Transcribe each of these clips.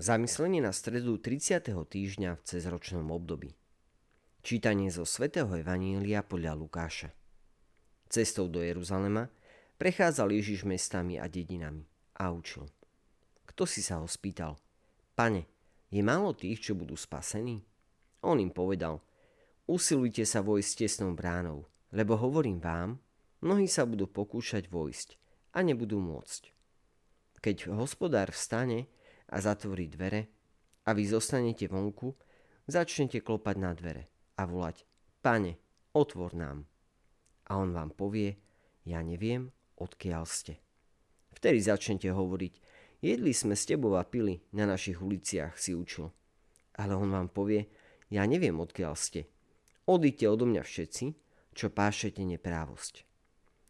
Zamyslenie na stredu 30. týždňa v cezročnom období. Čítanie zo svätého Evanília podľa Lukáša. Cestou do Jeruzalema prechádzal Ježiš mestami a dedinami a učil. Kto si sa ho spýtal? Pane, je málo tých, čo budú spasení? On im povedal, usilujte sa vojsť tesnou bránou, lebo hovorím vám, mnohí sa budú pokúšať vojsť a nebudú môcť. Keď hospodár vstane, a zatvorí dvere a vy zostanete vonku, začnete klopať na dvere a volať Pane, otvor nám. A on vám povie, ja neviem, odkiaľ ste. Vtedy začnete hovoriť, jedli sme s tebou a pili, na našich uliciach si učil. Ale on vám povie, ja neviem, odkiaľ ste. Odíďte odo mňa všetci, čo pášete neprávosť.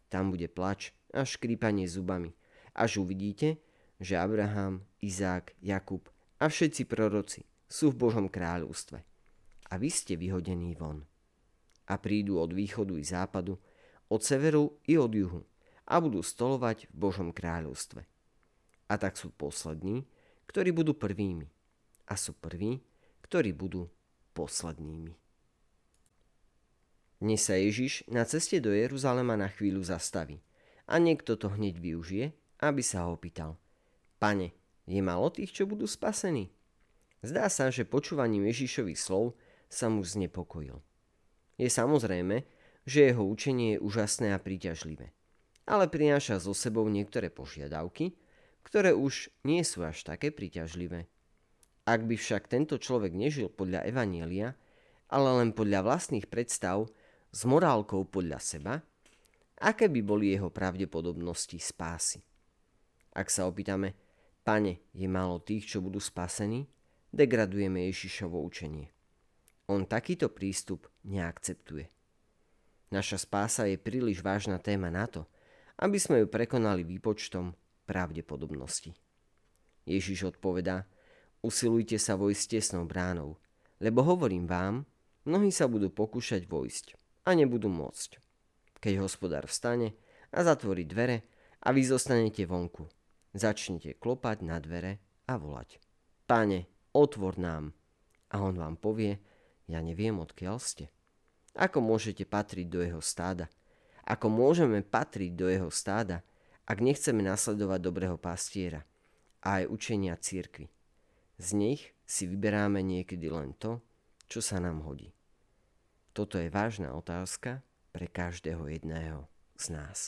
Tam bude plač a škrípanie zubami, až uvidíte, že Abraham, Izák, Jakub a všetci proroci sú v Božom kráľovstve. A vy ste vyhodení von. A prídu od východu i západu, od severu i od juhu a budú stolovať v Božom kráľovstve. A tak sú poslední, ktorí budú prvými. A sú prví, ktorí budú poslednými. Dnes sa Ježiš na ceste do Jeruzalema na chvíľu zastaví a niekto to hneď využije, aby sa ho opýtal – Pane, je malo tých, čo budú spasení? Zdá sa, že počúvaním Ježišových slov sa mu znepokojil. Je samozrejme, že jeho učenie je úžasné a príťažlivé, ale prináša so sebou niektoré požiadavky, ktoré už nie sú až také príťažlivé. Ak by však tento človek nežil podľa Evanielia, ale len podľa vlastných predstav s morálkou podľa seba, aké by boli jeho pravdepodobnosti spásy? Ak sa opýtame, Pane, je málo tých, čo budú spasení? Degradujeme Ježišovo učenie. On takýto prístup neakceptuje. Naša spása je príliš vážna téma na to, aby sme ju prekonali výpočtom pravdepodobnosti. Ježiš odpovedá, usilujte sa vojsť tesnou bránou, lebo hovorím vám, mnohí sa budú pokúšať vojsť a nebudú môcť. Keď hospodár vstane a zatvorí dvere a vy zostanete vonku – Začnite klopať na dvere a volať. Pane, otvor nám. A on vám povie, ja neviem, odkiaľ ste. Ako môžete patriť do jeho stáda? Ako môžeme patriť do jeho stáda, ak nechceme nasledovať dobrého pastiera a aj učenia církvy? Z nich si vyberáme niekedy len to, čo sa nám hodí. Toto je vážna otázka pre každého jedného z nás.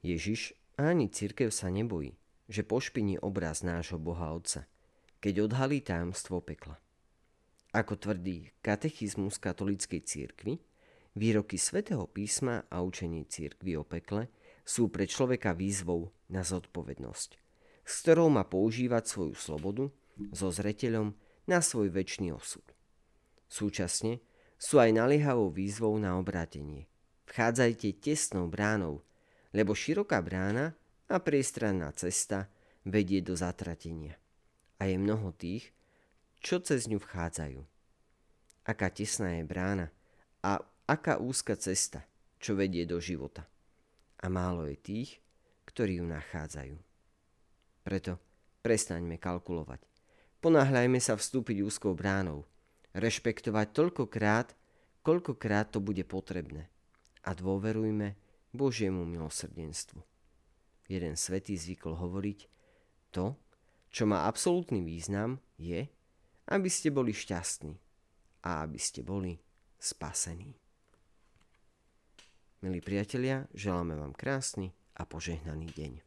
Ježiš ani církev sa nebojí, že pošpiní obraz nášho Boha Otca, keď odhalí tajomstvo pekla. Ako tvrdí katechizmus katolíckej církvy, výroky svätého písma a učenie církvy o pekle sú pre človeka výzvou na zodpovednosť, s ktorou má používať svoju slobodu so zreteľom na svoj väčší osud. Súčasne sú aj naliehavou výzvou na obrátenie. Vchádzajte tesnou bránou lebo široká brána a priestranná cesta vedie do zatratenia. A je mnoho tých, čo cez ňu vchádzajú. Aká tesná je brána a aká úzka cesta, čo vedie do života. A málo je tých, ktorí ju nachádzajú. Preto prestaňme kalkulovať. Ponáhľajme sa vstúpiť úzkou bránou, rešpektovať toľkokrát, koľkokrát to bude potrebné a dôverujme, Božiemu milosrdenstvu. Jeden svetý zvykol hovoriť, to, čo má absolútny význam, je, aby ste boli šťastní a aby ste boli spasení. Milí priatelia, želáme vám krásny a požehnaný deň.